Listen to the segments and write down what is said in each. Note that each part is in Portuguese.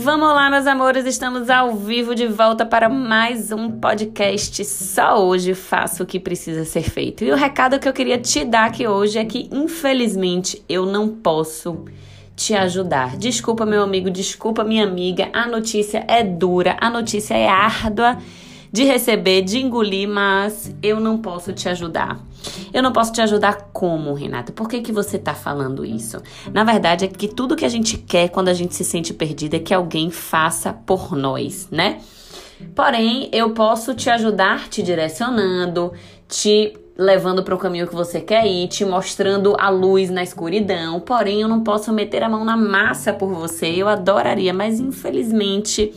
Vamos lá, meus amores, estamos ao vivo de volta para mais um podcast. Só hoje faço o que precisa ser feito. E o recado que eu queria te dar aqui hoje é que, infelizmente, eu não posso te ajudar. Desculpa, meu amigo, desculpa, minha amiga. A notícia é dura, a notícia é árdua de receber, de engolir, mas eu não posso te ajudar. Eu não posso te ajudar como, Renata? Por que, que você tá falando isso? Na verdade, é que tudo que a gente quer quando a gente se sente perdida é que alguém faça por nós, né? Porém, eu posso te ajudar te direcionando, te levando para o caminho que você quer ir, te mostrando a luz na escuridão. Porém, eu não posso meter a mão na massa por você. Eu adoraria, mas infelizmente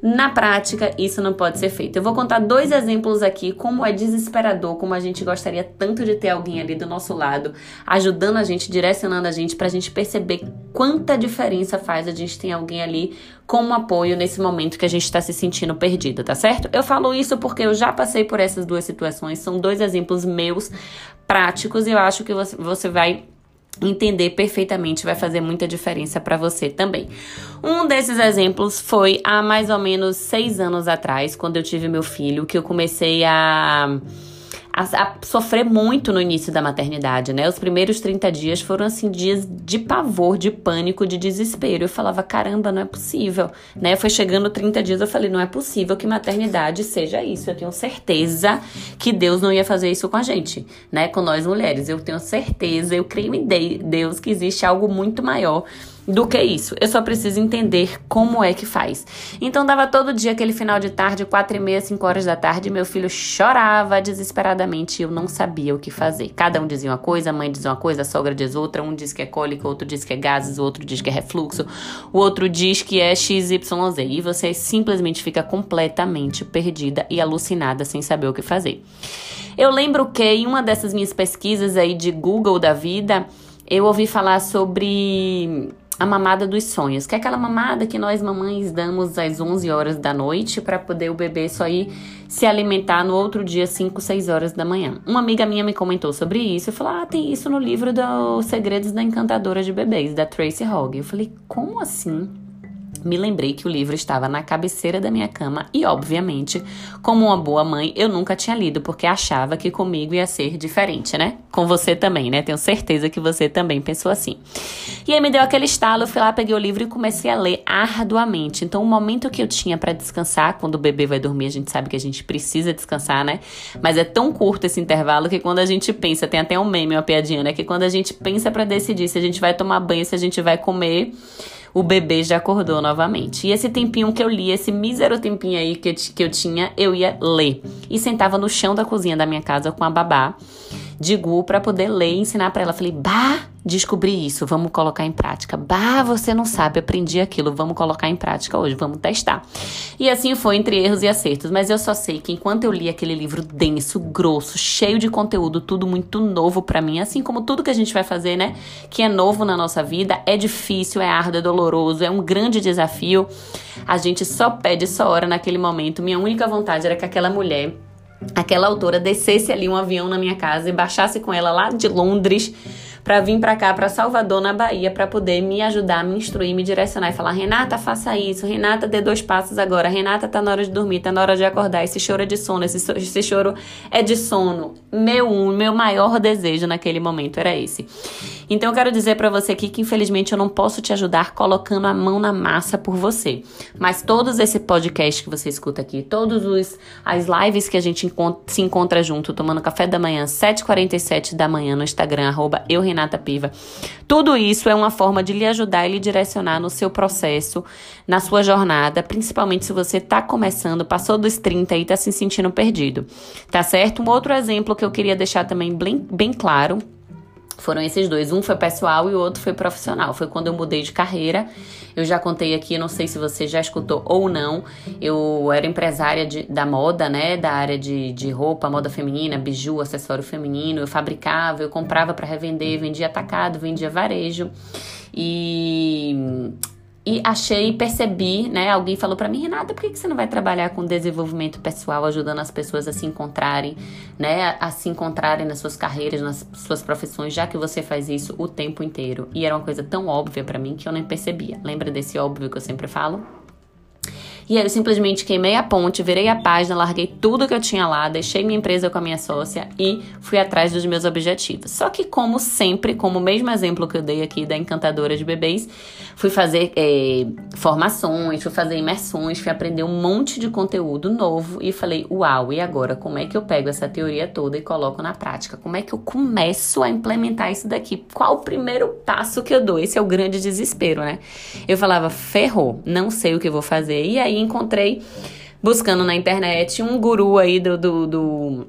na prática, isso não pode ser feito. Eu vou contar dois exemplos aqui, como é desesperador, como a gente gostaria tanto de ter alguém ali do nosso lado, ajudando a gente, direcionando a gente, pra gente perceber quanta diferença faz a gente ter alguém ali como apoio nesse momento que a gente tá se sentindo perdido, tá certo? Eu falo isso porque eu já passei por essas duas situações, são dois exemplos meus práticos e eu acho que você vai entender perfeitamente vai fazer muita diferença para você também. Um desses exemplos foi há mais ou menos seis anos atrás, quando eu tive meu filho, que eu comecei a a, a, sofrer muito no início da maternidade, né? Os primeiros 30 dias foram assim dias de pavor, de pânico, de desespero. Eu falava, caramba, não é possível, né? Foi chegando 30 dias, eu falei, não é possível que maternidade seja isso. Eu tenho certeza que Deus não ia fazer isso com a gente, né? Com nós mulheres. Eu tenho certeza, eu creio em Deus que existe algo muito maior do que isso. Eu só preciso entender como é que faz. Então dava todo dia aquele final de tarde, quatro e meia, cinco horas da tarde, meu filho chorava desesperadamente e eu não sabia o que fazer. Cada um dizia uma coisa, a mãe dizia uma coisa, a sogra diz outra, um diz que é cólica, outro diz que é gases, o outro diz que é refluxo, o outro diz que é XYZ. E você simplesmente fica completamente perdida e alucinada sem saber o que fazer. Eu lembro que em uma dessas minhas pesquisas aí de Google da vida, eu ouvi falar sobre a mamada dos sonhos, que é aquela mamada que nós mamães damos às 11 horas da noite para poder o bebê só ir se alimentar no outro dia 5, 6 horas da manhã. Uma amiga minha me comentou sobre isso e falou: "Ah, tem isso no livro dos Segredos da Encantadora de Bebês, da Tracy Hogg". Eu falei: "Como assim?" Me lembrei que o livro estava na cabeceira da minha cama e, obviamente, como uma boa mãe, eu nunca tinha lido porque achava que comigo ia ser diferente, né? Com você também, né? Tenho certeza que você também pensou assim. E aí me deu aquele estalo, eu fui lá, peguei o livro e comecei a ler arduamente. Então, o momento que eu tinha para descansar, quando o bebê vai dormir, a gente sabe que a gente precisa descansar, né? Mas é tão curto esse intervalo que quando a gente pensa, tem até um meme, uma piadinha, né? Que quando a gente pensa para decidir se a gente vai tomar banho, se a gente vai comer, o bebê já acordou novamente. E esse tempinho que eu li, esse mísero tempinho aí que eu, que eu tinha, eu ia ler. E sentava no chão da cozinha da minha casa com a babá de Gu para poder ler e ensinar para ela. Falei, bah, descobri isso, vamos colocar em prática. Bah, você não sabe, aprendi aquilo, vamos colocar em prática hoje, vamos testar. E assim foi entre erros e acertos, mas eu só sei que enquanto eu li aquele livro denso, grosso, cheio de conteúdo, tudo muito novo para mim, assim como tudo que a gente vai fazer, né, que é novo na nossa vida, é difícil, é árduo, é doloroso, é um grande desafio. A gente só pede, só ora naquele momento. Minha única vontade era que aquela mulher aquela autora descesse ali um avião na minha casa e baixasse com ela lá de Londres para vir para cá, para Salvador, na Bahia, para poder me ajudar, me instruir, me direcionar e falar: Renata, faça isso, Renata, dê dois passos agora, Renata, tá na hora de dormir, tá na hora de acordar. Esse choro é de sono, esse, esse choro é de sono. Meu, meu maior desejo naquele momento era esse. Então eu quero dizer para você aqui que infelizmente eu não posso te ajudar colocando a mão na massa por você. Mas todos esse podcast que você escuta aqui, todos os as lives que a gente encontra, se encontra junto tomando café da manhã, 7h47 da manhã no Instagram arroba eu Renata Piva. Tudo isso é uma forma de lhe ajudar e lhe direcionar no seu processo, na sua jornada, principalmente se você está começando, passou dos 30 e está se sentindo perdido. Tá certo? Um outro exemplo que eu queria deixar também bem, bem claro foram esses dois. Um foi pessoal e o outro foi profissional. Foi quando eu mudei de carreira. Eu já contei aqui, não sei se você já escutou ou não. Eu era empresária de, da moda, né? Da área de, de roupa, moda feminina, biju, acessório feminino. Eu fabricava, eu comprava para revender, vendia atacado, vendia varejo. E e achei, percebi, né? Alguém falou para mim, Renata, por que você não vai trabalhar com desenvolvimento pessoal, ajudando as pessoas a se encontrarem, né? A se encontrarem nas suas carreiras, nas suas profissões, já que você faz isso o tempo inteiro. E era uma coisa tão óbvia para mim que eu nem percebia. Lembra desse óbvio que eu sempre falo? E aí eu simplesmente queimei a ponte, virei a página, larguei tudo que eu tinha lá, deixei minha empresa com a minha sócia e fui atrás dos meus objetivos. Só que, como sempre, como o mesmo exemplo que eu dei aqui da encantadora de bebês, fui fazer é, formações, fui fazer imersões, fui aprender um monte de conteúdo novo e falei: uau, e agora? Como é que eu pego essa teoria toda e coloco na prática? Como é que eu começo a implementar isso daqui? Qual o primeiro passo que eu dou? Esse é o grande desespero, né? Eu falava: ferrou, não sei o que vou fazer. E aí encontrei, buscando na internet, um guru aí do, do, do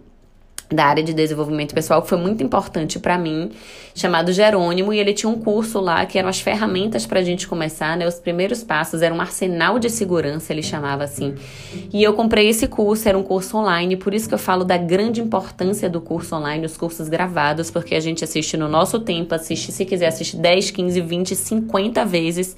da área de desenvolvimento pessoal que foi muito importante para mim, chamado Jerônimo, e ele tinha um curso lá que eram as ferramentas para a gente começar, né? Os primeiros passos, era um arsenal de segurança, ele chamava assim. E eu comprei esse curso, era um curso online, por isso que eu falo da grande importância do curso online, os cursos gravados, porque a gente assiste no nosso tempo, assiste, se quiser, assiste 10, 15, 20, 50 vezes.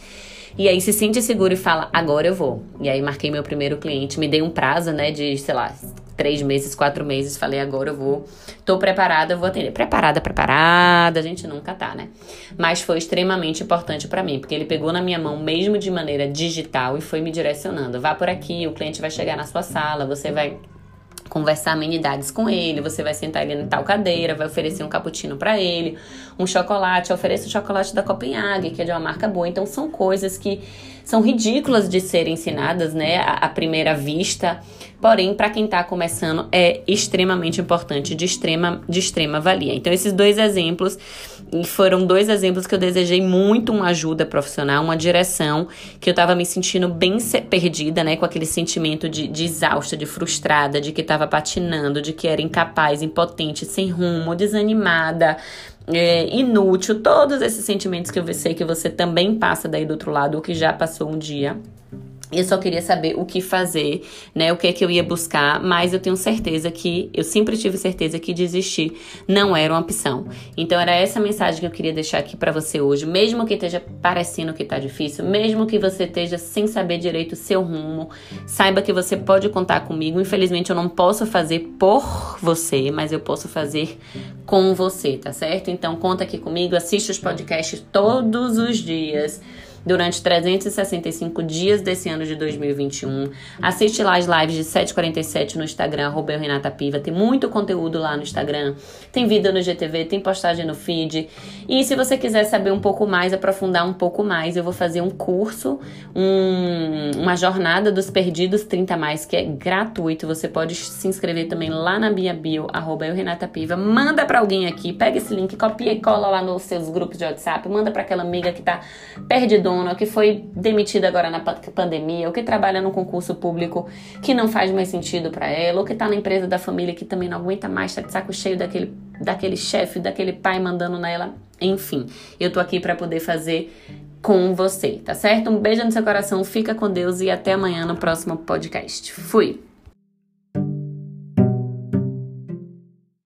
E aí se sente seguro e fala, agora eu vou. E aí marquei meu primeiro cliente, me dei um prazo, né, de, sei lá, três meses, quatro meses. Falei, agora eu vou. Tô preparada, eu vou atender. Preparada, preparada, a gente nunca tá, né? Mas foi extremamente importante para mim, porque ele pegou na minha mão, mesmo de maneira digital, e foi me direcionando. Vá por aqui, o cliente vai chegar na sua sala, você vai conversar amenidades com ele, você vai sentar ele em tal cadeira, vai oferecer um cappuccino para ele, um chocolate, ofereça o chocolate da Copenhague, que é de uma marca boa. Então são coisas que são ridículas de serem ensinadas, né, à, primeira vista. Porém, para quem está começando, é extremamente importante, de extrema, de extrema valia. Então, esses dois exemplos foram dois exemplos que eu desejei muito uma ajuda profissional, uma direção, que eu estava me sentindo bem perdida, né, com aquele sentimento de, de exausta, de frustrada, de que estava patinando, de que era incapaz, impotente, sem rumo, desanimada, é, inútil, todos esses sentimentos que eu sei que você também passa daí do outro lado, ou que já passou um dia. Eu só queria saber o que fazer, né? O que é que eu ia buscar, mas eu tenho certeza que eu sempre tive certeza que desistir não era uma opção. Então era essa mensagem que eu queria deixar aqui para você hoje, mesmo que esteja parecendo que tá difícil, mesmo que você esteja sem saber direito o seu rumo, saiba que você pode contar comigo. Infelizmente eu não posso fazer por você, mas eu posso fazer com você, tá certo? Então conta aqui comigo, assiste os podcasts todos os dias durante 365 dias desse ano de 2021. Assiste lá as lives de 7h47 no Instagram, arroba Renata Piva. Tem muito conteúdo lá no Instagram. Tem vídeo no GTV, tem postagem no feed. E se você quiser saber um pouco mais, aprofundar um pouco mais, eu vou fazer um curso, um, uma jornada dos perdidos 30 mais, que é gratuito. Você pode se inscrever também lá na minha bio, arroba Renata Piva. Manda para alguém aqui, pega esse link, copia e cola lá nos seus grupos de WhatsApp, manda para aquela amiga que tá perdidona dona, que foi demitida agora na pandemia, ou que trabalha no concurso público que não faz mais sentido para ela, ou que tá na empresa da família que também não aguenta mais, tá de saco cheio daquele, daquele chefe, daquele pai mandando nela. Enfim, eu tô aqui para poder fazer com você, tá certo? Um beijo no seu coração, fica com Deus e até amanhã no próximo podcast. Fui!